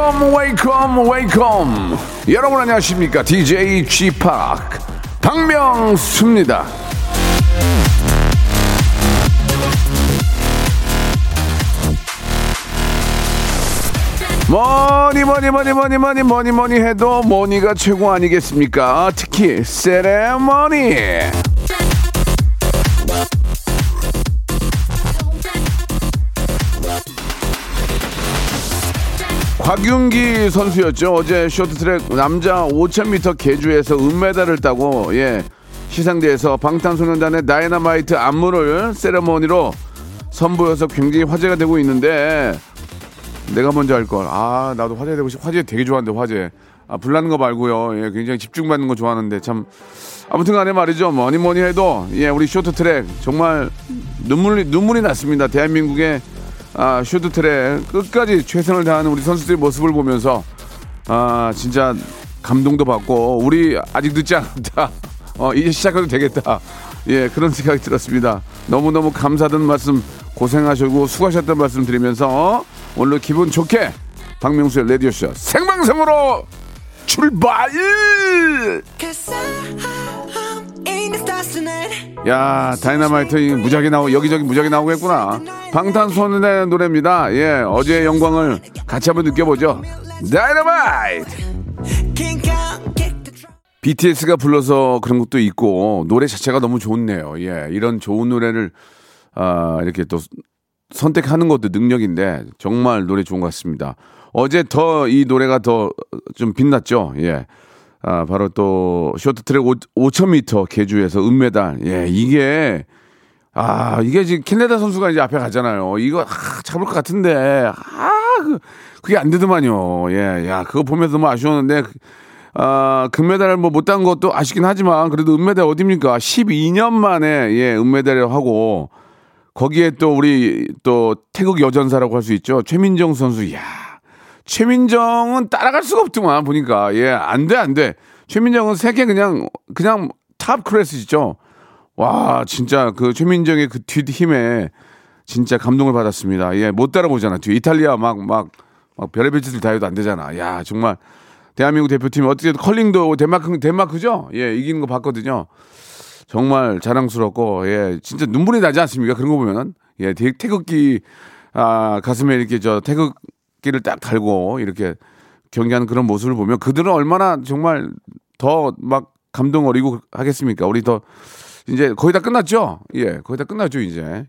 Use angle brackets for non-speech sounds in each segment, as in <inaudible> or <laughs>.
Welcome, welcome, welcome. 여러분 안녕하십니까? DJ G Park 박명수입니다. 뭐니 뭐니 뭐니 뭐니 뭐니 뭐니 뭐니 해도 뭐니가 최고 아니겠습니까? 특히 세레머니. 곽윤기 선수였죠. 어제 쇼트트랙 남자 5,000m 계주에서 은메달을 따고 예 시상대에서 방탄소년단의 다이너마이트 안무를 세레머니로 선보여서 굉장히 화제가 되고 있는데 내가 먼저 할 걸. 아, 나도 화제 되고 싶. 화제 되게 좋아하는데 화제. 아, 불나는 거 말고요. 예, 굉장히 집중받는 거 좋아하는데 참. 아무튼 간에 말이죠. 뭐니 뭐니 해도 예, 우리 쇼트트랙 정말 눈물이 눈물이 났습니다. 대한민국의 아, 쇼트트랙 끝까지 최선을 다하는 우리 선수들의 모습을 보면서 아, 진짜 감동도 받고 우리 아직 늦지 않았다. 어, 이제 시작해도 되겠다. 예, 그런 생각이 들었습니다. 너무너무 감사하다는 말씀 고생하시고 수고하셨다는 말씀 드리면서 오늘 기분 좋게 박명수의 라디오쇼 생방송으로 출발! 야 다이너마이트 무작위 나오고 여기저기 무작위 나오겠구나 방탄소년단의 노래입니다 예 어제의 영광을 같이 한번 느껴보죠 다이너마이트 BTS가 불러서 그런 것도 있고 노래 자체가 너무 좋네요 예 이런 좋은 노래를 아 이렇게 또 선택하는 것도 능력인데 정말 노래 좋은 것 같습니다. 어제 더 이 노래가 더 좀 빛났죠. 예. 아, 바로 또 쇼트트랙 5,000m 계주에서 은메달. 예, 이게 아, 이게 지금 캐나다 선수가 이제 앞에 가잖아요. 이거 아, 잡을 것 같은데 아, 그, 그게 안 되더만요. 예, 야, 그거 보면서 너무 아쉬웠는데 아, 금메달을 뭐 못 딴 것도 아쉽긴 하지만 그래도 은메달 어딥니까? 12년 만에 예, 은메달을 하고 거기에 또 우리 또 태극 여전사라고 할 수 있죠. 최민정 선수. 야 최민정은 따라갈 수가 없더만 보니까 예 안 돼 안 돼. 최민정은 세계 그냥 그냥 top class죠. 와 진짜 그 최민정의 그 뒷 힘에 진짜 감동을 받았습니다. 예 못 따라보잖아. 뒤 이탈리아 막막막 별의별 짓을 다 해도 안 되잖아. 야 정말 대한민국 대표팀이 어떻게 컬링도 덴마크 덴마크죠. 예 이기는 거 봤거든요. 정말 자랑스럽고 예 진짜 눈물이 나지 않습니까? 그런 거 보면은 예 태극기 아 가슴에 이렇게 저 태극 기를 딱 달고 이렇게 경기하는 그런 모습을 보면 그들은 얼마나 정말 더 막 감동 어리고 하겠습니까? 우리 더 이제 거의 다 끝났죠? 예 거의 다 끝났죠 이제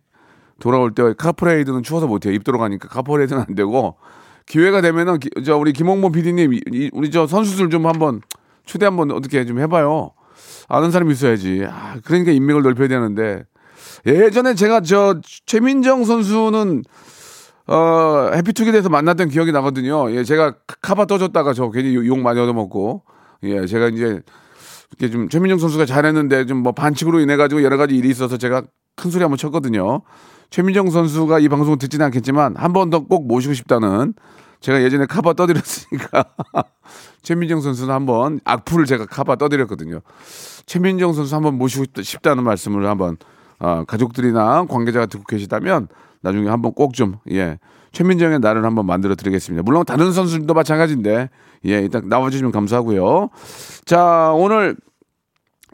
돌아올 때 카퍼레이드는 추워서 못해요 입 들어가니까 카퍼레이드는 안 되고 기회가 되면은 기, 저 우리 김홍범 PD님 우리 저 선수들 좀 한번 초대 한번 어떻게 좀 해봐요. 아는 사람이 있어야지. 아, 그러니까 인맥을 넓혀야 되는데 예전에 제가 저 최민정 선수는 어 해피투게더에서 만났던 기억이 나거든요. 예, 제가 카바 떠줬다가 저 괜히 욕 많이 얻어먹고 예, 제가 이제 이렇게 좀 최민정 선수가 잘했는데 좀 뭐 반칙으로 인해 가지고 여러 가지 일이 있어서 제가 큰 소리 한번 쳤거든요. 최민정 선수가 이 방송을 듣지는 않겠지만 한 번 더 꼭 모시고 싶다는 제가 예전에 카바 떠드렸으니까 <laughs> 최민정 선수는 한번 악플을 제가 카바 떠드렸거든요. 최민정 선수 한번 모시고 싶다는 말씀을 한번 어, 가족들이나 관계자가 듣고 계시다면 나중에 한번 꼭 좀 예. 최민정의 날을 한번 만들어 드리겠습니다. 물론 다른 선수들도 마찬가지인데 예, 일단 나와 주시면 감사하고요. 자, 오늘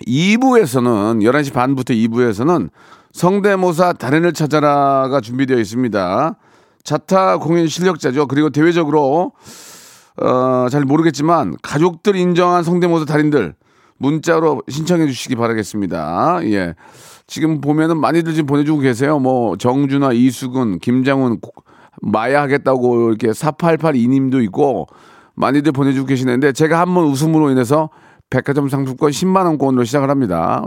2부에서는 11시 반부터 2부에서는 성대모사 달인을 찾아라가 준비되어 있습니다. 자타 공연 실력자죠. 그리고 대외적으로 어, 잘 모르겠지만 가족들 인정한 성대모사 달인들 문자로 신청해 주시기 바라겠습니다. 예. 지금 보면은 많이들 지금 보내주고 계세요. 뭐 정준하, 이수근, 김장훈 마야 하겠다고 이렇게 4882님도 있고 많이들 보내주고 계시는데 제가 한 번 웃음으로 인해서 백화점 상품권 10만 원권으로 시작을 합니다.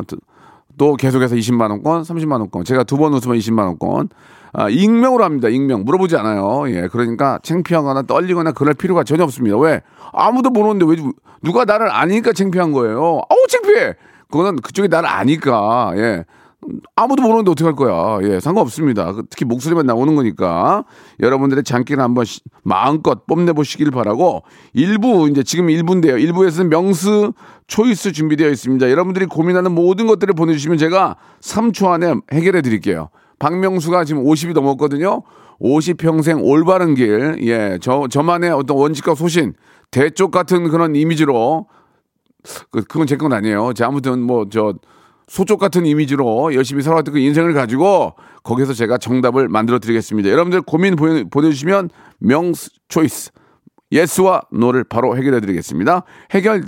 또 계속해서 20만 원권, 30만 원권. 제가 두 번 웃으면 20만 원권. 아, 익명으로 합니다. 익명. 물어보지 않아요. 예. 그러니까 창피하거나 떨리거나 그럴 필요가 전혀 없습니다. 왜? 아무도 모르는데 왜 누가 나를 아니까 창피한 거예요. 아우 창피해. 그거는 그쪽이 나를 아니까. 예. 아무도 모르는데 어떻게 할 거야. 예, 상관없습니다. 그 특히 목소리만 나오는 거니까 여러분들의 장기를 한번 시, 마음껏 뽐내보시길 바라고 일부 이제 지금 1부인데요. 1부에서는 명수 초이스 준비되어 있습니다. 여러분들이 고민하는 모든 것들을 보내주시면 제가 3초 안에 해결해 드릴게요. 박명수가 지금 50이 넘었거든요. 50 평생 올바른 길, 예, 저, 저만의 어떤 원칙과 소신, 대쪽 같은 그런 이미지로, 그, 그건 제 건 아니에요. 제 아무튼 뭐, 저, 소쪽 같은 이미지로 열심히 살아왔던 그 인생을 가지고 거기서 제가 정답을 만들어 드리겠습니다. 여러분들 고민 보내 주시면 명수 choice, yes와 no를 바로 해결해 드리겠습니다. 해결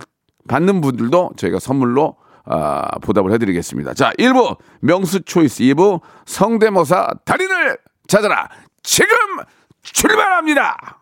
받는 분들도 저희가 선물로 아, 보답을 해드리겠습니다. 자, 1부 명수 choice, 2부 성대모사 달인을 찾아라. 지금 출발합니다.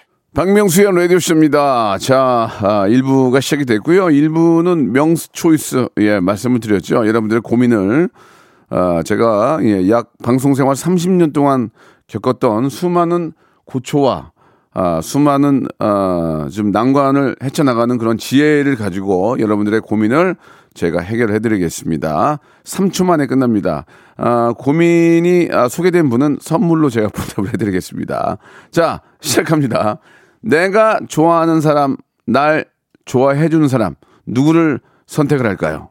박명수의 라디오쇼입니다. 자, 아, 1부가 시작이 됐고요. 1부는 명수 초이스, 예, 말씀을 드렸죠. 여러분들의 고민을, 아, 제가, 예, 약 방송 생활 30년 동안 겪었던 수많은 고초와, 아, 수많은, 아, 좀 난관을 헤쳐나가는 그런 지혜를 가지고 여러분들의 고민을 제가 해결해 드리겠습니다. 3초 만에 끝납니다. 아, 고민이 아, 소개된 분은 선물로 제가 <laughs> 보답을 해 드리겠습니다. 자, 시작합니다. 내가 좋아하는 사람, 날 좋아해 주는 사람, 누구를 선택을 할까요?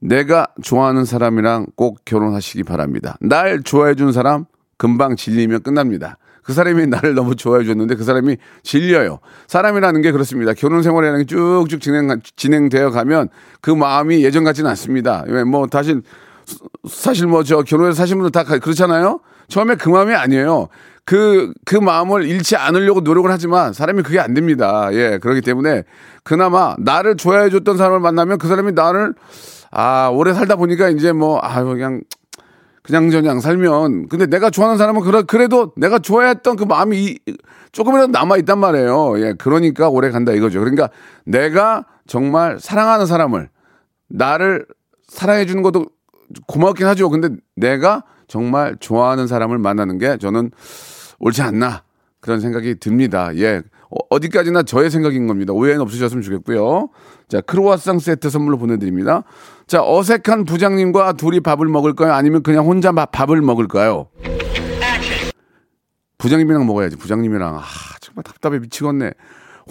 내가 좋아하는 사람이랑 꼭 결혼하시기 바랍니다. 날 좋아해 주는 사람 금방 질리면 끝납니다. 그 사람이 나를 너무 좋아해 줬는데 그 사람이 질려요. 사람이라는 게 그렇습니다. 결혼 생활이라는 게 쭉쭉 진행, 진행되어 가면 그 마음이 예전 같지는 않습니다. 왜뭐 사실 사실 뭐 저 결혼해서 사신 분들 다 그렇잖아요. 처음에 그 마음이 아니에요. 그, 그 마음을 잃지 않으려고 노력을 하지만 사람이 그게 안 됩니다. 예, 그렇기 때문에 그나마 나를 좋아해 줬던 사람을 만나면 그 사람이 나를 아, 오래 살다 보니까 이제 뭐, 아, 그냥 그냥 저냥 살면 근데 내가 좋아하는 사람은 그래, 그래도 내가 좋아했던 그 마음이 이- 조금이라도 남아 있단 말이에요. 예, 그러니까 오래 간다 이거죠. 그러니까 내가 정말 사랑하는 사람을 나를 사랑해 주는 것도 고맙긴 하죠. 근데 내가 정말 좋아하는 사람을 만나는 게 저는 옳지 않나 그런 생각이 듭니다. 예. 어, 어디까지나 저의 생각인 겁니다. 오해는 없으셨으면 좋겠고요. 자, 크로와상 세트 선물로 보내드립니다. 자, 어색한 부장님과 둘이 밥을 먹을까요? 아니면 그냥 혼자 밥- 밥을 먹을까요? 부장님이랑 먹어야지. 부장님이랑 아 정말 답답해 미치겠네.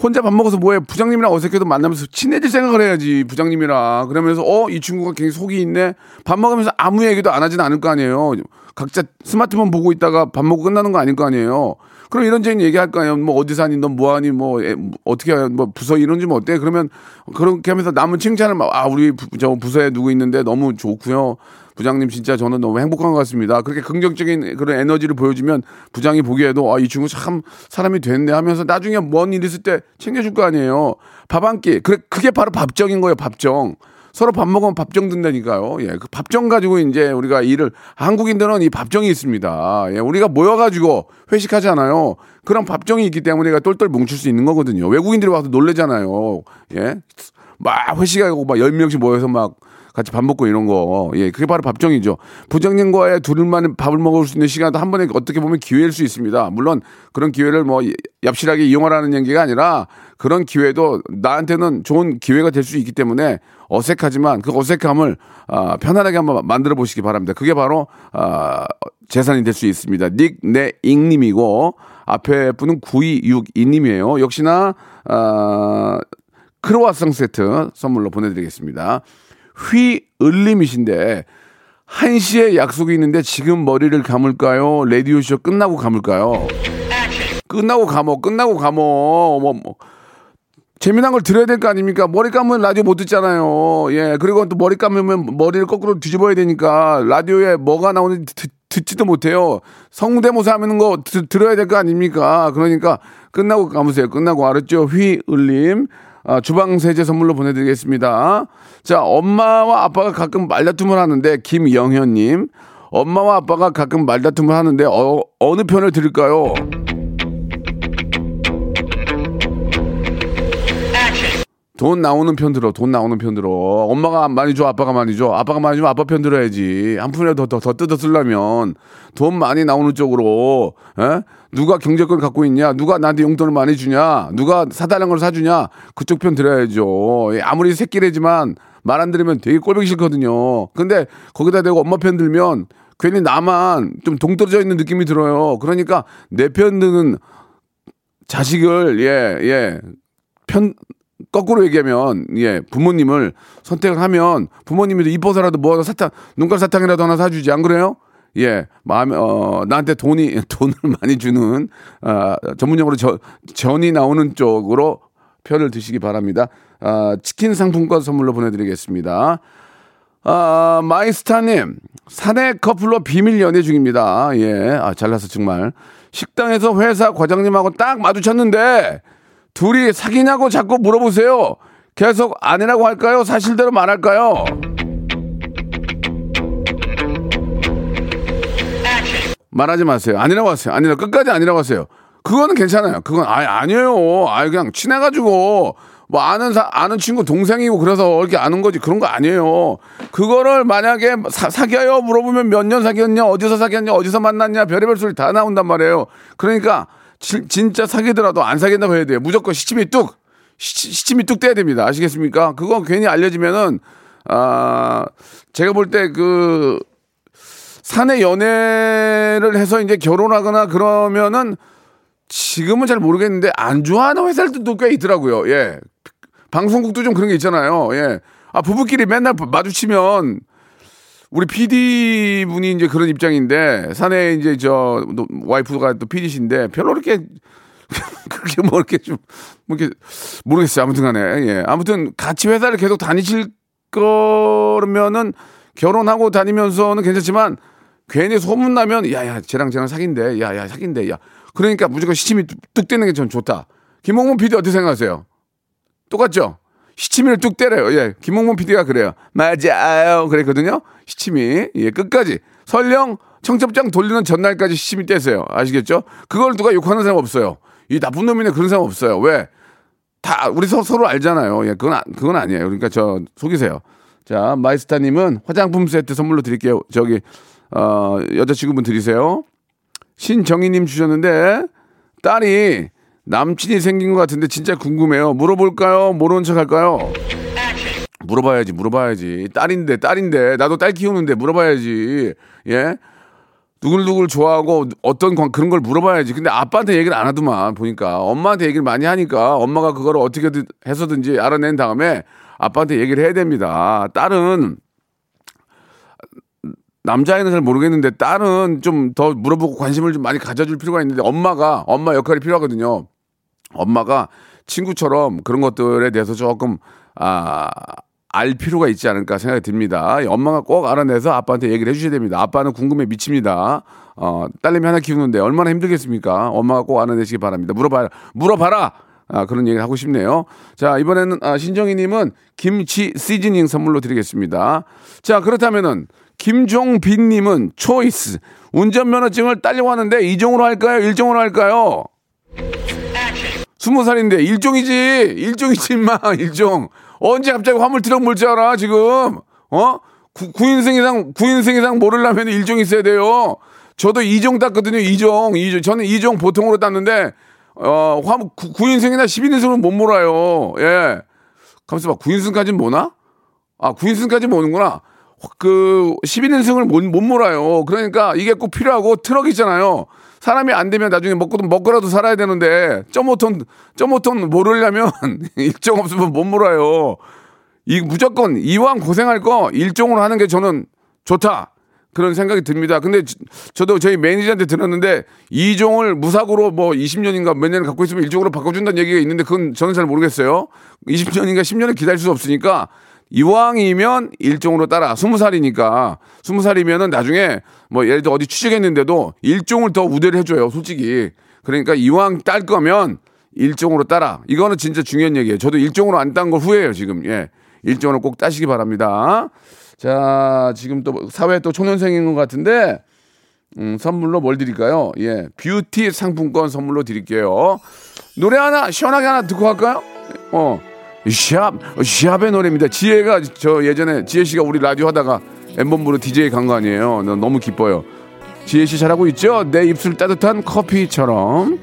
혼자 밥 먹어서 뭐해? 부장님이랑 어색해도 만나면서 친해질 생각을 해야지. 부장님이랑 그러면서 어 이 친구가 굉장히 속이 있네. 밥 먹으면서 아무 얘기도 안 하진 않을 거 아니에요. 각자 스마트폰 보고 있다가 밥 먹고 끝나는 거 아닐 거 아니에요. 그럼 이런저런 얘기할 거 아니에요. 뭐 어디 사니? 너 뭐하니? 뭐 애, 뭐 어떻게 해? 뭐 부서 이런 좀 어때? 그러면 그렇게 하면서 남은 칭찬을 막 아 우리 부, 저 부서에 누구 있는데 너무 좋고요. 부장님 진짜 저는 너무 행복한 것 같습니다. 그렇게 긍정적인 그런 에너지를 보여주면 부장이 보기에도 아, 이 친구 참 사람이 됐네 하면서 나중에 뭔 일 있을 때 챙겨줄 거 아니에요. 밥 한 끼. 그래, 그게 바로 밥정인 거예요, 밥정. 서로 밥 먹으면 밥정 든다니까요. 예, 그 밥정 가지고 이제 우리가 일을 한국인들은 이 밥정이 있습니다. 예, 우리가 모여가지고 회식하잖아요. 그런 밥정이 있기 때문에 우리가 똘똘 뭉칠 수 있는 거거든요. 외국인들이 와서 놀래잖아요. 예, 막 회식하고 막 열 명씩 모여서 막 같이 밥 먹고 이런 거. 예, 그게 바로 밥정이죠. 부장님과의 둘만 밥을 먹을 수 있는 시간도 한 번에 어떻게 보면 기회일 수 있습니다. 물론 그런 기회를 뭐 얍실하게 이용하라는 얘기가 아니라 그런 기회도 나한테는 좋은 기회가 될 수 있기 때문에 어색하지만 그 어색함을 아, 편안하게 한번 만들어 보시기 바랍니다. 그게 바로 아, 재산이 될 수 있습니다. 닉네잉님이고 앞에 분은 9262님이에요. 역시나 아, 크로아상 세트 선물로 보내드리겠습니다. 휘을림이신데 1시에 약속이 있는데 지금 머리를 감을까요? 라디오쇼 끝나고 감을까요? 끝나고 감어, 끝나고 감어. 뭐, 뭐. 재미난 걸 들어야 될 거 아닙니까? 머리 감으면 라디오 못 듣잖아요. 예. 그리고 또 머리 감으면 머리를 거꾸로 뒤집어야 되니까 라디오에 뭐가 나오는지 듣, 듣지도 못해요. 성대모사 하는 거 드- 들어야 될 거 아닙니까? 그러니까 끝나고 감으세요. 끝나고 알았죠? 휘을림. 아, 주방 세제 선물로 보내드리겠습니다. 자, 엄마와 아빠가 가끔 말다툼을 하는데 김영현님, 엄마와 아빠가 가끔 말다툼을 하는데 어, 어느 편을 들을까요? 돈 나오는 편 들어, 돈 나오는 편 들어. 엄마가 많이 줘, 아빠가 많이 줘. 아빠가 많이 주면 아빠 편 들어야지. 한 푼이라도 더, 더, 더 뜯어 쓰려면 돈 많이 나오는 쪽으로, 에? 누가 경제권 갖고 있냐? 누가 나한테 용돈을 많이 주냐? 누가 사달라는 걸 사주냐? 그쪽 편 들어야죠. 예, 아무리 새끼래지만 말 안 들으면 되게 꼴보기 싫거든요. 근데 거기다 대고 엄마 편 들면 괜히 나만 좀 동떨어져 있는 느낌이 들어요. 그러니까 내 편 드는 자식을, 예, 예. 편, 거꾸로 얘기하면 예 부모님을 선택을 하면 부모님이 이뻐서라도 뭐 사탕 눈깔 사탕이라도 하나 사주지 안 그래요? 예 마음 어 나한테 돈이 <laughs> 돈을 많이 주는 아 전문용어로 저, 전이 나오는 쪽으로 표를 드시기 바랍니다. 아 치킨 상품권 선물로 보내드리겠습니다. 아 마이스타님 사내 커플로 비밀 연애 중입니다. 예 아 잘나서 정말 식당에서 회사 과장님하고 딱 마주쳤는데. 둘이 사귀냐고 자꾸 물어보세요. 계속 아니라고 할까요? 사실대로 말할까요? 말하지 마세요. 아니라고 하세요. 아니라 끝까지 아니라고 하세요. 그거는 괜찮아요. 그건 아 아니에요. 아 그냥 친해가지고 뭐 아는 사, 아는 친구 동생이고 그래서 이렇게 아는 거지 그런 거 아니에요. 그거를 만약에 사, 사귀어요 물어보면 몇 년 사귀었냐 어디서 사귀었냐 어디서 만났냐 별의별 소리 다 나온단 말이에요. 그러니까 지, 진짜 사귀더라도 안 사귄다고 해야 돼요. 무조건 시침이 뚝 시, 시침이 뚝 떼야 됩니다. 아시겠습니까? 그거 괜히 알려지면은 아 제가 볼 때 그 사내 연애를 해서 이제 결혼하거나 그러면은 지금은 잘 모르겠는데 안 좋아하는 회사들도 꽤 있더라고요. 예. 방송국도 좀 그런 게 있잖아요. 예. 아, 부부끼리 맨날 마주치면 우리 PD 분이 이제 그런 입장인데 사내 이제 저 와이프가 또 PD신데 별로 그렇게 <laughs> 그렇게 뭐 이렇게 좀 뭐 이렇게 모르겠어요. 아무튼 간에. 예. 아무튼 같이 회사를 계속 다니실 거면은 결혼하고 다니면서는 괜찮지만 괜히 소문나면 야야 쟤랑 쟤랑 사귄대. 야야 사귄대. 야. 그러니까 무조건 시침이 뚝 떼는 게 전 좋다. 김홍문 PD 어떻게 생각하세요? 똑같죠? 시치미를 뚝 때려요. 예. 김홍문 PD가 그래요. 맞아요. 그랬거든요. 시치미. 예, 끝까지. 설령 청첩장 돌리는 전날까지 시치미 떼세요. 아시겠죠? 그걸 누가 욕하는 사람 없어요. 이 나쁜 놈이네 그런 사람 없어요. 왜? 다 우리 서, 서로 알잖아요. 예, 그건 아- 그건 아니에요. 그러니까 저 속이세요. 자, 마이스타님은 화장품 세트 선물로 드릴게요. 저기 어, 여자친구분 드리세요. 신정희님 주셨는데 딸이 남친이 생긴 것 같은데 진짜 궁금해요. 물어볼까요? 모르는 척 할까요? 물어봐야지, 물어봐야지. 딸인데, 딸인데. 나도 딸 키우는데 물어봐야지. 예? 누굴누굴 좋아하고 어떤 관, 그런 걸 물어봐야지. 근데 아빠한테 얘기를 안 하더만, 보니까. 엄마한테 얘기를 많이 하니까 엄마가 그거를 어떻게 해서든지 알아낸 다음에 아빠한테 얘기를 해야 됩니다. 딸은 남자애는 잘 모르겠는데 딸은 좀 더 물어보고 관심을 좀 많이 가져줄 필요가 있는데 엄마가 엄마 역할이 필요하거든요. 엄마가 친구처럼 그런 것들에 대해서 조금 아, 알 필요가 있지 않을까 생각이 듭니다. 엄마가 꼭 알아내서 아빠한테 얘기를 해주셔야 됩니다. 아빠는 궁금해 미칩니다. 어, 딸내미 하나 키우는데 얼마나 힘들겠습니까? 엄마가 꼭 알아내시기 바랍니다. 물어봐라, 물어봐라. 아, 그런 얘기를 하고 싶네요. 자, 이번에는 아, 신정희님은 김치 시즈닝 선물로 드리겠습니다. 자, 그렇다면은 김종빈님은 초이스. 운전면허증을 딸려고 하는데 이종으로 할까요? 일종으로 할까요? 스무 살인데 일종이지. 일종이지 임마. 일종. 언제 갑자기 화물 트럭 몰줄 알아 지금? 어? 구, 9인승 이상 9인승 이상 모르려면 일종 있어야 돼요. 저도 이종 땄거든요 이종. 이종. 저는 이종 보통으로 땄는데 어 화물 9, 9인승이나 10인승은 못 몰아요. 예. 가만있어 봐. 9인승까지는 뭐나? 아 9인승까지 모는구나 그 11인승을 못, 못 몰아요 그러니까 이게 꼭 필요하고 트럭 있잖아요 사람이 안 되면 나중에 먹고 먹고라도 살아야 되는데 점오톤 점오톤 모르려면 <laughs> 일정 없으면 못 몰아요. 이 무조건 이왕 고생할 거 일종으로 하는 게 저는 좋다. 그런 생각이 듭니다. 근데 저- 저도 저희 매니저한테 들었는데 이종을 무사고로 뭐 20년인가 몇 년을 갖고 있으면 일종으로 바꿔준다는 얘기가 있는데 그건 저는 잘 모르겠어요. 20년인가 10년을 기다릴 수 없으니까 이왕이면 일종으로 따라 스무 살이니까 스무 살이면은 나중에 뭐 예를 들어 어디 취직했는데도 일종을 더 우대를 해줘요 솔직히. 그러니까 이왕 딸 거면 일종으로 따라. 이거는 진짜 중요한 얘기예요. 저도 일종으로 안 딴 걸 후회해요 지금. 예. 일종으로 꼭 따시기 바랍니다. 자, 지금 또 사회 또 초년생인 것 같은데, 음, 선물로 뭘 드릴까요? 예, 뷰티 상품권 선물로 드릴게요. 노래 하나, 시원하게 하나 듣고 갈까요? 어, 샵, 샵의 노래입니다. 지혜가, 저 예전에 지혜 씨가 우리 라디오 하다가 엠본부로 DJ 간 거 아니에요? 나 너무 기뻐요. 지혜 씨 잘하고 있죠? 내 입술 따뜻한 커피처럼.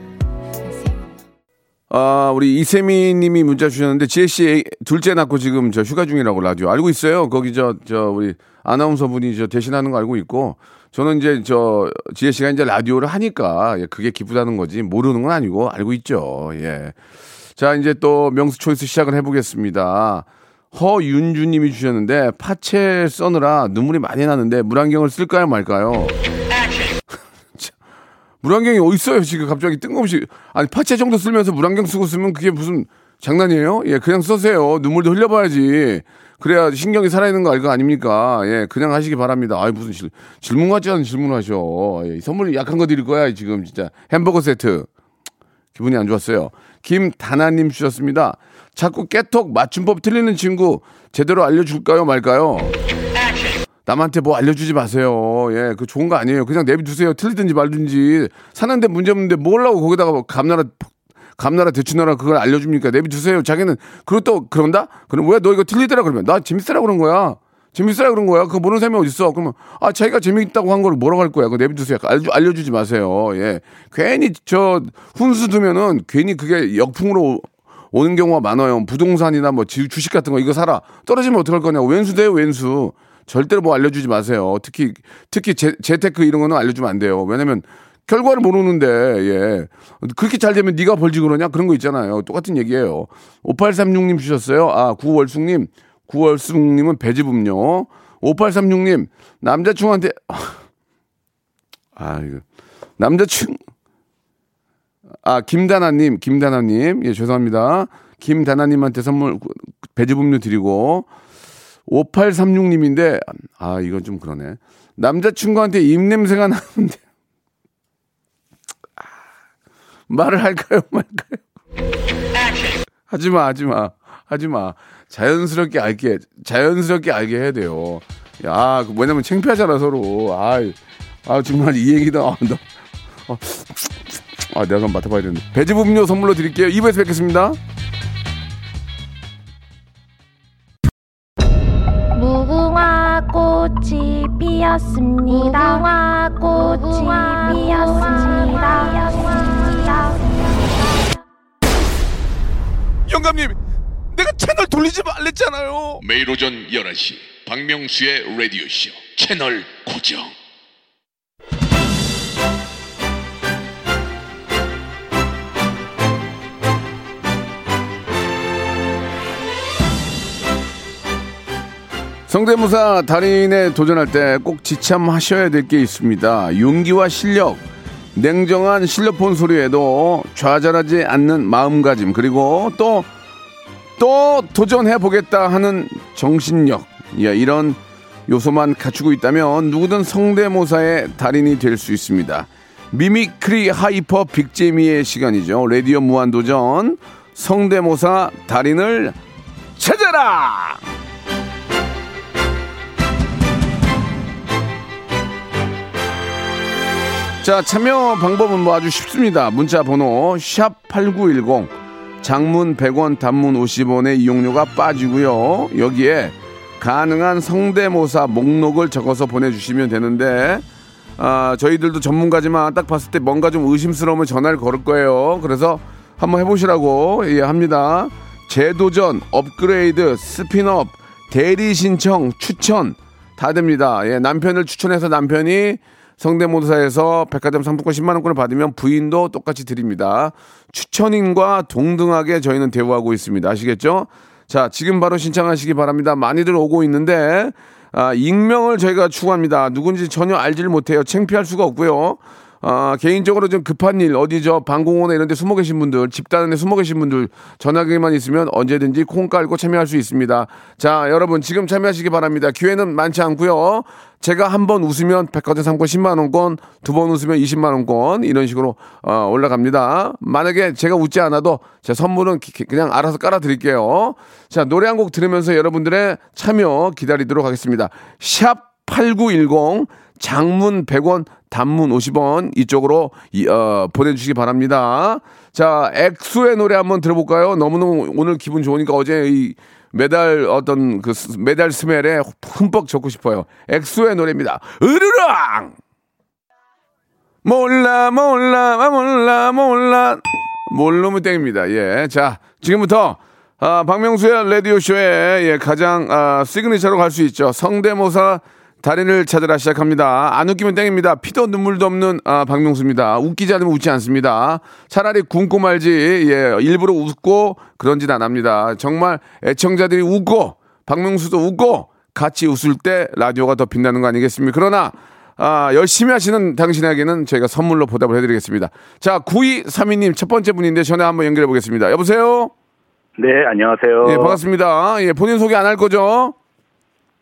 아, 우리 이세미 님이 문자 주셨는데, 지혜 씨 둘째 낳고 지금 저 휴가 중이라고 라디오 알고 있어요. 거기 저, 저, 우리 아나운서 분이 저 대신하는 거 알고 있고, 저는 이제 저, 지혜 씨가 이제 라디오를 하니까, 예, 그게 기쁘다는 거지, 모르는 건 아니고 알고 있죠. 예. 자, 이제 또 명수 초이스 시작을 해보겠습니다. 허윤주 님이 주셨는데, 파채 써느라 눈물이 많이 나는데, 물안경을 쓸까요, 말까요? <laughs> 물안경이 어디 있어요 지금 갑자기 뜬금없이 아니 파채 정도 쓰면서 물안경 쓰고 쓰면 그게 무슨 장난이에요? 예 그냥 써세요 눈물도 흘려봐야지 그래야 신경이 살아있는 거 아닙니까? 예 그냥 하시기 바랍니다. 아이 무슨 질, 질문 같지 않은 질문하셔. 예, 선물 약한 거 드릴 거야 지금 진짜 햄버거 세트 기분이 안 좋았어요. 김다나님 주셨습니다. 자꾸 깨톡 맞춤법 틀리는 친구 제대로 알려줄까요 말까요? 남한테 뭐 알려주지 마세요. 예, 그 좋은 거 아니에요. 그냥 내비두세요. 틀리든지 말든지. 사는데 문제 없는데 뭘라고 거기다가 뭐 감나라, 감나라 대추나라 그걸 알려줍니까? 내비두세요. 자기는, 또 그런다? 그럼 왜 너 이거 틀리더라 그러면? 나 재밌으라 그런 거야. 재밌으라 그런 거야. 그거 모르는 사람이 어딨어. 그러면, 아, 자기가 재밌다고 한 거를 뭐라고 할 거야. 그거 내비두세요. 알려, 알려주지 마세요. 예. 괜히 저, 훈수 두면은 괜히 그게 역풍으로 오는 경우가 많아요. 부동산이나 뭐 지- 주식 같은 거 이거 사라. 떨어지면 어떡할 거냐고. 왼수 돼요, 왼수. 절대로 뭐 알려주지 마세요. 특히, 특히 재, 재테크 이런 거는 알려주면 안 돼요. 왜냐면 결과를 모르는데, 예. 그렇게 잘 되면 네가 벌지 그러냐? 그런 거 있잖아요. 똑같은 얘기예요. 5836님 주셨어요. 아, 구월숙님. 구월숙님은 배지음료 5836님, 남자친구한테, <laughs> 아, 이거. 남자친구, 아, 김다나님, 김다나님. 예, 죄송합니다. 김다나님한테 선물, 배지음료 드리고, 5836님인데, 아, 이건 좀 그러네. 남자친구한테 입냄새가 나는데, 아, 말을 할까요, 말까요? 하지 마, 하지 마. 하지 마. 자연스럽게 알게, 자연스럽게 알게 해야 돼요. 야, 그 뭐냐면 창피하잖아, 서로. 아, 아, 정말 이 얘기다. 아, 너, 어, 아, 내가 한번 맡아봐야 되는데. 배즙 음료 선물로 드릴게요. 2부에서 뵙겠습니다. 매일 오전 11시 박명수의 라디오쇼 채널 고정 성대모사 달인에 도전할 때 꼭 지참하셔야 될 게 있습니다. 용기와 실력, 냉정한 실력폰 소리에도 좌절하지 않는 마음가짐, 그리고 또, 또 도전해 보겠다 하는 정신력. 예, 이런 요소만 갖추고 있다면 누구든 성대모사의 달인이 될 수 있습니다. mimicry hyper big재미의 시간이죠. 라디오 무한도전 성대모사 달인을 찾아라! 자, 참여 방법은 뭐 아주 쉽습니다. 문자 번호 샵8910 장문 100원 단문 50원의 이용료가 빠지고요. 여기에 가능한 성대모사 목록을 적어서 보내주시면 되는데 아, 저희들도 전문가지만 딱 봤을 때 뭔가 좀 의심스러우면 전화를 걸을 거예요. 그래서 한번 해보시라고 예, 합니다. 재도전, 업그레이드, 스피업, 대리 신청, 추천 다 됩니다. 예, 남편을 추천해서 남편이 성대모사에서 백화점 상품권 10만 원권을 받으면 부인도 똑같이 드립니다. 추천인과 동등하게 저희는 대우하고 있습니다. 아시겠죠? 자, 지금 바로 신청하시기 바랍니다. 많이들 오고 있는데 아, 익명을 저희가 추구합니다. 누군지 전혀 알지를 못해요. 창피할 수가 없고요. 아, 개인적으로 좀 급한 일, 어디 저 방공호나 이런 데 숨어 계신 분들, 집단에 숨어 계신 분들, 전화기만 있으면 언제든지 콩 깔고 참여할 수 있습니다. 자, 여러분 지금 참여하시기 바랍니다. 기회는 많지 않고요. 제가 한 번 웃으면 백화점 상권 10만 원권, 두 번 웃으면 20만 원권, 이런 식으로, 어, 올라갑니다. 만약에 제가 웃지 않아도 제 선물은 기- 그냥 알아서 깔아 드릴게요. 자, 노래 한 곡 들으면서 여러분들의 참여 기다리도록 하겠습니다. 샵 8910 장문 100원 단문 50원 이쪽으로 이, 어, 보내주시기 바랍니다. 자 엑소의 노래 한번 들어볼까요? 너무너무 오늘 기분 좋으니까 어제 이 메달 어떤 그 스- 메달 smell에 흠뻑 젖고 싶어요. 엑소의 노래입니다. 으르렁 몰라 몰라 아, 몰라 몰라 모르면 땡입니다. 예. 자, 지금부터 아, 박명수의 라디오 쇼의 예, 가장 아, signature로 갈 수 있죠. 성대모사 달인을 찾아라 시작합니다. 안 웃기면 땡입니다. 피도 눈물도 없는 아, 박명수입니다. 웃기지 않으면 웃지 않습니다. 차라리 굶고 말지 예, 일부러 웃고 그런 짓 안 합니다. 정말 애청자들이 웃고 박명수도 웃고 같이 웃을 때 라디오가 더 빛나는 거 아니겠습니까? 그러나 아, 열심히 하시는 당신에게는 저희가 선물로 보답을 해드리겠습니다. 자, 9232님 첫 번째 분인데 전화 한번 연결해 보겠습니다. 여보세요? 네, 안녕하세요. 예, 반갑습니다. 예, 본인 소개 안 할 거죠?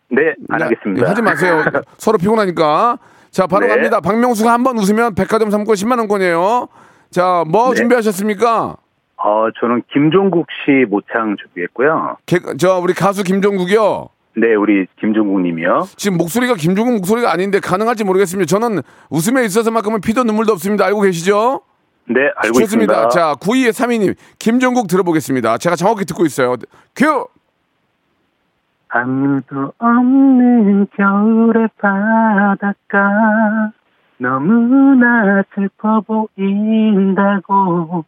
네, 안 하겠습니다. 예, 하지 마세요. <laughs> 서로 피곤하니까. 자, 바로 네. 갑니다. 박명수가 한 번 웃으면 백화점 상권 10만 원권이에요. 자, 뭐 네. 준비하셨습니까? 어, 저는 김종국 씨 모창 준비했고요. 개- 저, 우리 가수 김종국이요. 네, 우리 김종국 님이요. 지금 목소리가 김종국 목소리가 아닌데 가능할지 모르겠습니다. 저는 웃음에 있어서만큼은 피도 눈물도 없습니다. 알고 계시죠? 네, 알고 좋습니다. 있습니다. 자, 92의 3위님, 김종국 들어보겠습니다. 제가 정확히 듣고 있어요. 큐! 아무도 없는 겨울의 바닷가 너무나 슬퍼 보인다고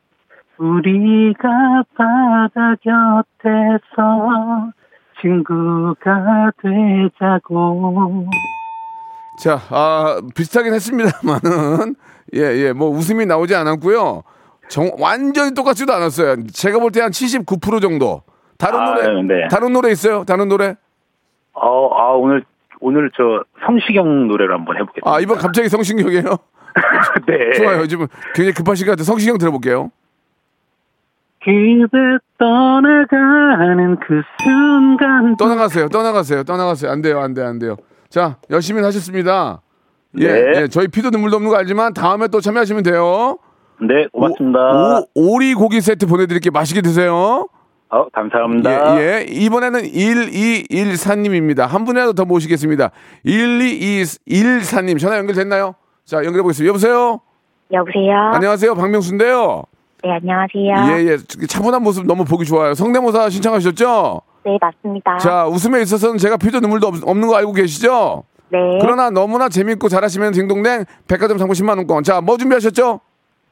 우리가 바다 곁에서 친구가 되자고 자, 아, 비슷하긴 했습니다만은, 예, 예, 뭐 웃음이 나오지 않았고요. 정, 완전히 똑같지도 않았어요. 제가 볼 때 한 79% 정도. 다른 아, 노래, 네. 다른 노래 있어요? 다른 노래? 어, 아 오늘 오늘 저 성시경 노래를 한번 해보겠습니다. 아, 이번 갑자기 성신경이에요? <laughs> 네. 좋아요. 지금 굉장히 급하신 것 같아요. 성신경 들어볼게요. 그대 떠나가는 그 순간 떠나가세요. 떠나가세요. 떠나가세요. 안 돼요. 안 돼요. 안 돼요. 자, 열심히 하셨습니다. 예, 네. 예, 저희 피도 눈물도 없는 거 알지만 다음에 또 참여하시면 돼요. 네 고맙습니다. 오, 오리 고기 세트 보내드릴게요. 맛있게 드세요. 어, 감사합니다. 예, 예. 이번에는 1214님입니다. 한 분이라도 더 모시겠습니다. 1214님 전화 연결됐나요? 자, 연결해 보겠습니다. 여보세요? 여보세요? 안녕하세요. 박명수인데요. 네, 안녕하세요. 예, 예. 차분한 모습 너무 보기 좋아요. 성대모사 신청하셨죠? 네, 맞습니다. 자, 웃음에 있어서는 제가 피도 눈물도 없, 없는 거 알고 계시죠? 네. 그러나 너무나 재밌고 잘하시면 딩동댕 백화점 상품 10만 원권. 자, 뭐 준비하셨죠?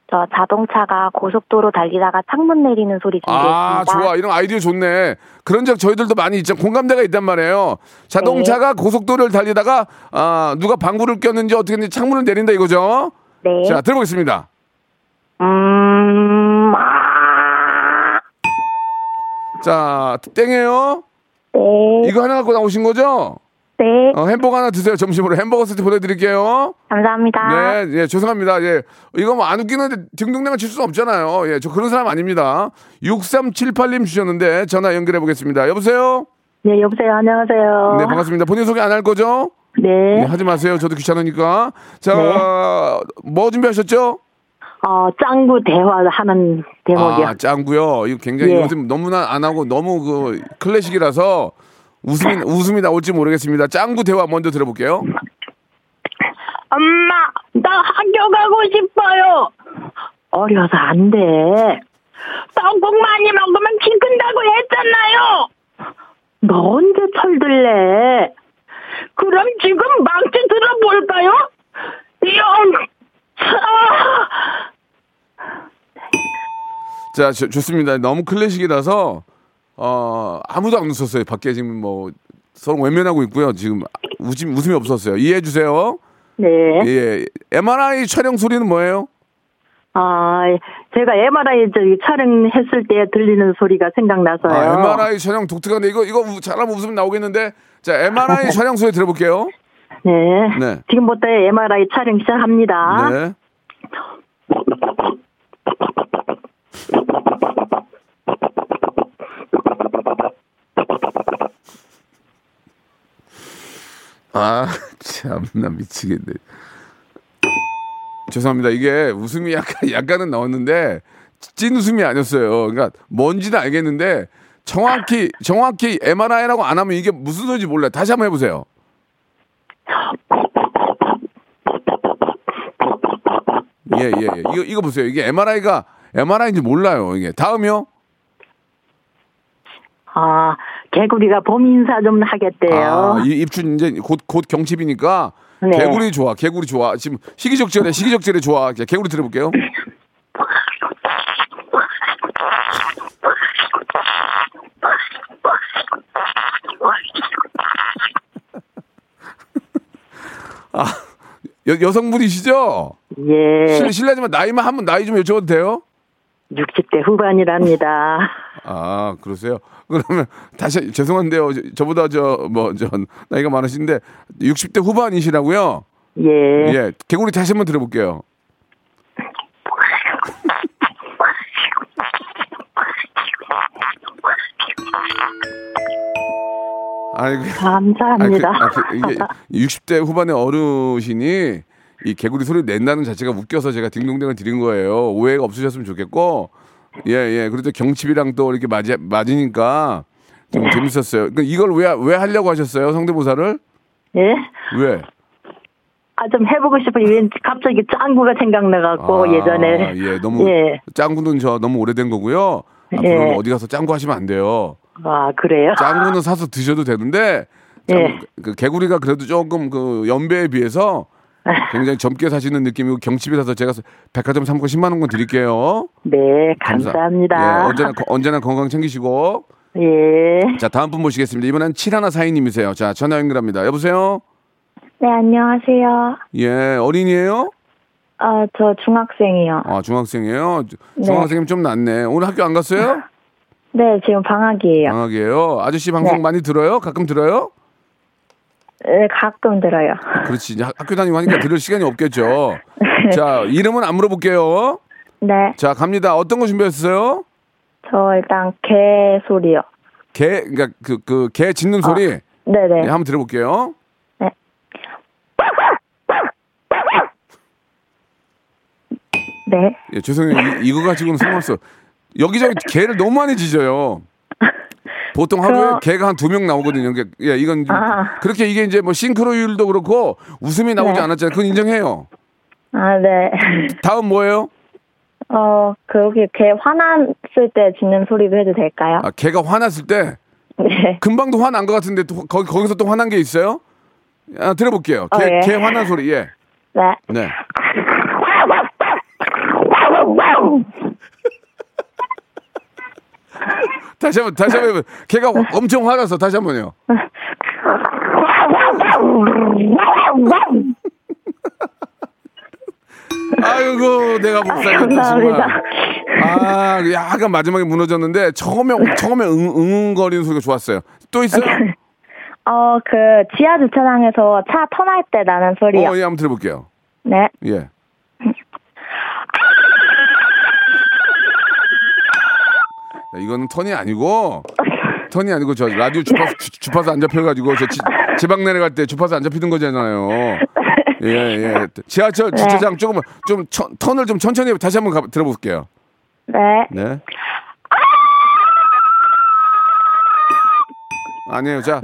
저 자동차가 고속도로 달리다가 창문 내리는 소리 준비했습니다. 아, 좋아. 이런 아이디어 좋네. 그런 적 저희들도 많이 있죠. 공감대가 있단 말이에요. 자동차가 네. 고속도로를 달리다가 아, 누가 방구를 꼈는지 어떻게 했는지 창문을 내린다 이거죠. 네. 자, 들어보겠습니다. 음, 아, 자, 땡이에요. 네. 이거 하나 갖고 나오신 거죠? 네. 어, 햄버거 하나 드세요. 점심으로 햄버거 세트 보내드릴게요. 감사합니다. 네, 예, 죄송합니다. 예, 이거 뭐 안 웃기는데 딩동댕을 칠 수 없잖아요. 예, 저 그런 사람 아닙니다. 6378님 주셨는데 전화 연결해 보겠습니다. 여보세요? 네, 여보세요. 안녕하세요. 네, 반갑습니다. 본인 소개 안 할 거죠? 네. 네, 하지 마세요. 저도 귀찮으니까. 자, 네. 뭐 준비하셨죠? 어, 짱구 대화하는 대목이요. 아, 짱구요. 이거 굉장히 예. 요즘 너무나 안 하고 너무 그 클래식이라서 웃음이, 웃음이 나올지 모르겠습니다. 짱구 대화 먼저 들어볼게요. 엄마, 나 학교 가고 싶어요. 어려서 안 돼. 떡국 많이 먹으면 키 큰다고 했잖아요. 너 언제 철들래? 그럼 지금 망치 들어볼까요? 영, 자, 좋- 좋습니다. 너무 클래식이라서 어, 아무도 안 웃었어요. 밖에 지금 뭐 서로 외면하고 있고요. 지금 웃음, 웃음이 없었어요. 이해해 주세요. 네. 예. MRI 촬영 소리는 뭐예요? 아, 제가 MRI 저기 촬영했을 때 들리는 소리가 생각나서요. 아, MRI 촬영 독특한데 이거 이거 우- 잘하면 웃음 나오겠는데. 자, MRI <laughs> 촬영 소리 들어볼게요. 네. 네. 지금부터 MRI 촬영 시작합니다. 네. <laughs> 아, 참나 미치겠네. 죄송합니다. 이게 웃음이 약간 약간은 나왔는데 찐 웃음이 아니었어요. 그러니까 뭔지는 알겠는데 정확히 정확히 MRI라고 안 하면 이게 무슨 소리인지 몰라요. 다시 한번 해보세요. 예, 예, 예. 이거, 이거 보세요. 이게 MRI가, MRI인지 몰라요. 이게. 다음이요? 아, 개구리가 봄 인사 좀 하겠대요. 아, 이 입춘 이제 곧, 곧 경칩이니까. 네. 개구리 좋아, 개구리 좋아. 지금 시기적절해, 시기적절해 좋아. 자, 개구리 들어볼게요. 아, 여, 여성분이시죠? 예, 실, 실례지만 나이만 한번 나이 좀 여쭤봐도 돼요? 60대 후반이랍니다. 아, 그러세요? <laughs> 그러면 다시 죄송한데요. 저- 저보다 저뭐저 나이가 많으신데 60대 후반이시라고요? 예, 예. 개구리 다시 한번 들어볼게요. 아이고. 감사합니다. 아, 그, 아, 그, 이게 60대 후반의 어르신이 이 개구리 소리를 낸다는 자체가 웃겨서 제가 딩동댕을 드린 거예요. 오해가 없으셨으면 좋겠고, 예, 예. 그래도 경칩이랑 또 이렇게 맞이, 맞으니까 좀 재밌었어요. 그 이걸 왜, 왜 하려고 하셨어요? 성대모사를? 예, 왜? 아, 좀 해보고. 왠지 갑자기 짱구가 생각나갖고, 아, 예전에. 예, 너무, 예. 짱구는 저 너무 오래된 거고요. 앞으로 예. 어디 가서 짱구 하시면 안 돼요. 아, 그래요? 짱구는 사서 드셔도 되는데, 예. 그 개구리가 그래도 조금 그 연배에 비해서 굉장히 젊게 사시는 느낌이고 경칩이 사서 제가 백화점 상품 10만 원권 드릴게요. 네, 감사- 감사합니다. 예, 언제나 거- 언제나 건강 챙기시고. 예. 자, 다음 분 모시겠습니다. 이번엔 7142님이세요. 자, 전화 연결합니다. 여보세요? 네, 안녕하세요. 예, 어린이에요? 아, 저 중학생이요. 아, 중학생이에요? 네. 중학생이면 좀 낫네. 오늘 학교 안 갔어요? <laughs> 네, 지금 방학이에요. 방학이에요. 아저씨 방송 네. 많이 들어요? 가끔 들어요? 네, 가끔 들어요. 그렇지. 이제 학- 학교 다니고 하니까 들을 시간이 없겠죠. <laughs> 자, 이름은 안 물어볼게요. 네, 자, 갑니다. 어떤 거 준비했어요? 저 일단 개 소리요. 개, 그러니까 그, 그, 개 짖는 소리. 네, 네 네. 한번 들어볼게요. 네. 네. 예, 죄송해요. 이, 이거 가지고는 상관없어. 여기저기 개를 너무 많이 짖어요. 보통 하루에 개가 한 두 명 나오거든요. 그러니까 예, 이건 좀 아. 그렇게 이게 이제 뭐 싱크로율도 그렇고 웃음이 나오지 네. 않았잖아요. 그건 인정해요. 아, 네. 다음 뭐예요? 어, 그렇게 개 화났을 때 짖는 소리도 해도 될까요? 아, 개가 화났을 때 네. 금방도 화난 것 같은데 또 거기 거기서 또 화난 게 있어요? 아, 들어볼게요. 개, 어, 예. 개 화난 소리. 예. 네. 네. <laughs> 다시 한번 다시 한번. 개가 엄청 화나서 다시 한번요. 아이고 내가 못 살겠다. 정말. 아 약간 마지막에 무너졌는데 처음에 처음에 응, 응응거리는 소리가 좋았어요. 또 있어요? 어, 그 지하 주차장에서 차 턴할 때 나는 소리요. 어, 예, 한번 들어볼게요. 네. 예. 이거는 턴이 아니고 <laughs> 턴이 아니고 저 라디오 주파수 주, 주파수 안 잡혀가지고 저 지, 지방 내려갈 때 주파수 안 잡히는 거잖아요. 예, 예. <laughs> 지하철 주차장 조금 좀 천- 턴을 좀 천천히 다시 한번 가, 들어볼게요. 네. 네. 아니에요. 자, 어,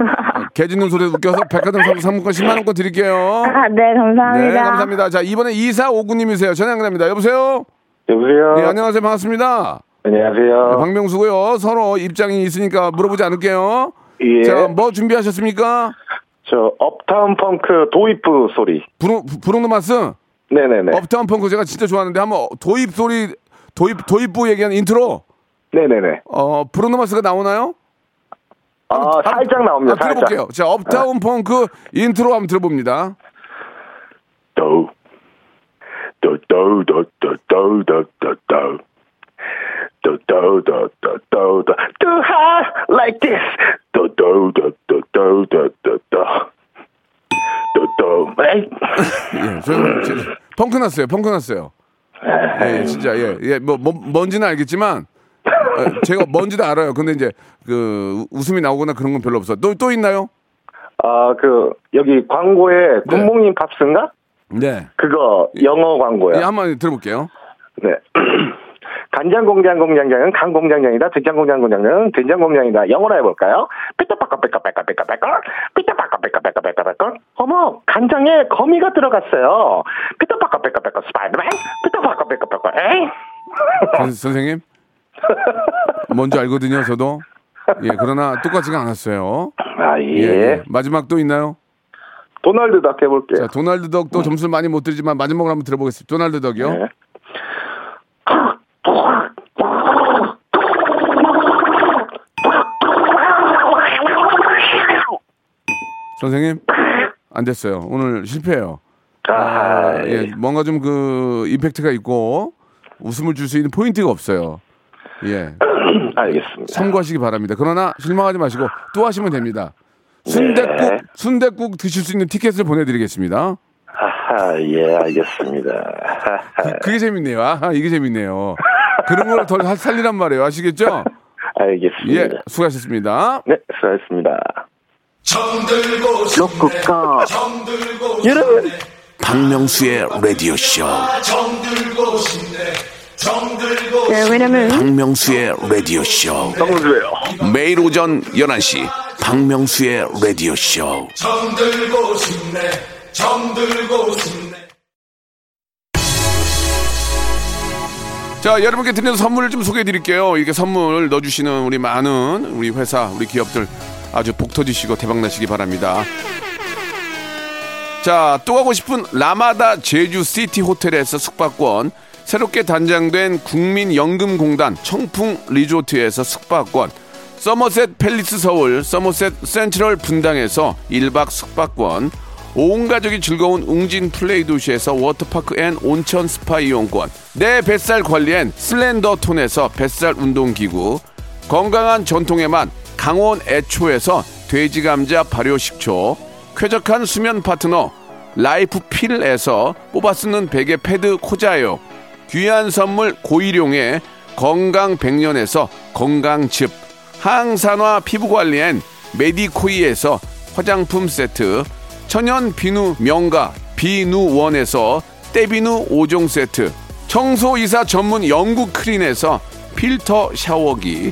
개 짖는 소리 웃겨서 백화점 상- 상품권 10만 원권 드릴게요. 아, 네, 감사합니다. 네, 감사합니다. 자, 이번에 2459님이세요. 전화 연결합니다. 여보세요? 여보세요. 예, 안녕하세요. 반갑습니다. 안녕하세요. 네, 박명수고요. 서로 입장이 있으니까 물어보지 않을게요. 예. 자, 뭐 준비하셨습니까? 저 Uptown Funk 도입부 소리. 브루, 브루노 마스? 네네네. Uptown Funk 제가 진짜 좋아하는데 한번 도입 소리, 도입, 도입부 얘기하는 인트로. 네네네. 어, 브루노 마스가 나오나요? 아 한번- 살짝 나옵니다. 아, 들어볼게요. 자, Uptown Funk intro 한번 들어봅니다. 도. 도도도도도도도도. 도도도도도도. Do hard like this. 도도도도도도도. 도도. 에이. 예, 저, 저, 펑크 났어요. 펑크 났어요. 예, 진짜 예, 예, 뭐, 뭐 뭔지는 알겠지만 어, 제가 뭔지도 알아요. 근데 이제 그 웃음이 나오거나 그런 건 별로 없어. 또 또 있나요? 아, 그, 여기 광고에 군목님 값인가? 네. 그거 영어 광고요. 예, 한번 들어볼게요. 네. 간장 공장 공장장은 간 공장장이다. 된장 공장 공장장은 된장 공장이다. 영어로 해볼까요? 삐까빠까 삐까빠까 삐까빠까 삐까빠까 삐까빠까 삐까빠까 어머 간장에 거미가 들어갔어요. 삐까빠까 삐까빠까 스파이더맨 삐까빠까 삐까빠까 에이 선- 선생님 뭔지 알거든요. 저도 예 그러나 똑같지가 않았어요. 아 예. 마지막 또 있나요? 도널드 덕 해볼게요. 자 도날드 덕도 점수를 많이 못 드리지만 마지막으로 한번 들어보겠습니다. 도날드 덕이요. 네. 선생님 안 됐어요. 오늘 실패해요. 아, 예, 뭔가 좀 그 임팩트가 있고 웃음을 줄 수 있는 포인트가 없어요. 예, <clears throat> 알겠습니다. 참고하시기 바랍니다. 그러나 실망하지 마시고 또 하시면 됩니다. 순대국 네. 순대국 드실 수 있는 티켓을 보내드리겠습니다. 아, 예, 알겠습니다. 그게 재밌네요. 아, 이게 재밌네요. 그런 걸 더 살리란 말이에요. 아시겠죠? <laughs> 알겠습니다. 예, 수고하셨습니다. 네, 수고하셨습니다. 로쿠꺼. 여러분, 박명수의 라디오 쇼. 네, 왜냐면 박명수의 라디오 쇼. 정수예요. 매일 오전 11시 박명수의 라디오 쇼. 자, 여러분께 드리는 선물을 좀 소개해 드릴게요. 이렇게 선물 넣어주시는 우리 많은 우리 회사, 우리 기업들 아주 복 터지시고 대박 나시기 바랍니다. 자, 또 가고 싶은 라마다 제주 시티 호텔에서 숙박권, 새롭게 단장된 국민연금공단 청풍 리조트에서 숙박권, 서머셋 팰리스 서울, 서머셋 센트럴 분당에서 1박 숙박권, 온 가족이 즐거운 웅진 플레이 도시에서 워터파크 and 온천 스파 이용권, 내 뱃살 관리엔 슬렌더 톤에서 뱃살 운동기구, 건강한 전통의 맛 강원 애초에서 돼지 감자 발효 식초, 쾌적한 수면 파트너 라이프 필에서 뽑아 쓰는 베개 패드 코자요, 귀한 선물 고일용의 건강 백년에서 건강즙, 항산화 피부 관리엔 메디코이에서 화장품 세트, 천연 비누 명가 비누원에서 때비누 5종 세트, 청소이사 전문 영구크린에서 필터 샤워기,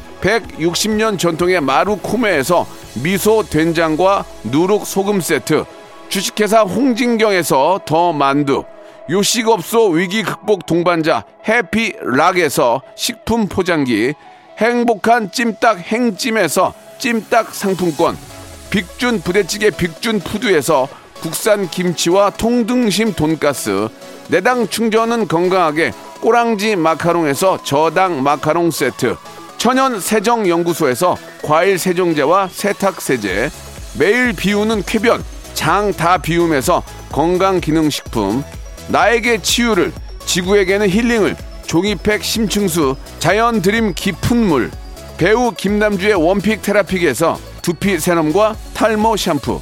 160년 전통의 마루코메에서 미소 된장과 누룩 소금 세트, 주식회사 홍진경에서 더 만두, 요식업소 위기 극복 동반자 해피락에서 식품 포장기, 행복한 찜닭 행찜에서 찜닭 상품권, 빅준 부대찌개 빅준 푸드에서 국산 김치와 통등심 돈가스, 내당 충전은 건강하게 꼬랑지 마카롱에서 저당 마카롱 세트, 천연 세정 연구소에서 과일 세정제와 세탁 세제, 매일 비우는 쾌변 장 다 비움에서 건강 기능 식품, 나에게 치유를 지구에게는 힐링을 종이팩 심층수 자연 드림 깊은 물 배우 김남주의 원픽 테라픽에서 두피 세럼과 탈모 샴푸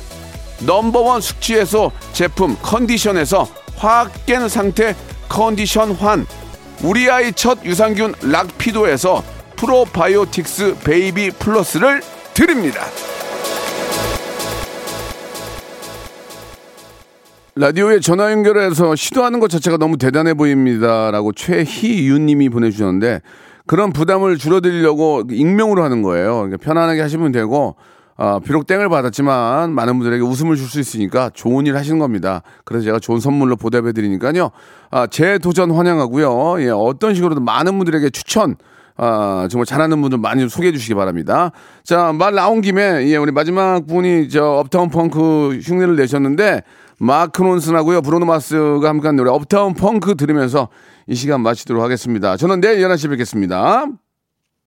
넘버원 숙취해소 제품 컨디션에서 확 깬 상태 컨디션 환 우리 아이 첫 유산균 락피도에서 프로바이오틱스 베이비 플러스를 드립니다. 라디오에 전화 연결해서 시도하는 것 자체가 너무 대단해 보입니다라고 최희윤님이 보내주셨는데 그런 부담을 줄여드리려고 익명으로 하는 거예요. 그러니까 편안하게 하시면 되고 아, 비록 땡을 받았지만 많은 분들에게 웃음을 줄 수 있으니까 좋은 일 하시는 겁니다. 그래서 제가 좋은 선물로 보답해 드리니까요. 아, 재도전 환영하고요. 예, 어떤 식으로든 많은 분들에게 추천 아, 정말 잘하는 분들 많이 좀 소개해 주시기 바랍니다. 자, 말 나온 김에, 예, 우리 마지막 분이 저 업타운 펑크 흉내를 내셨는데, 마크 론슨하고요, 브로노 마스가 함께한 노래 업타운 펑크 들으면서 이 시간 마치도록 하겠습니다. 저는 내일 11시에 뵙겠습니다.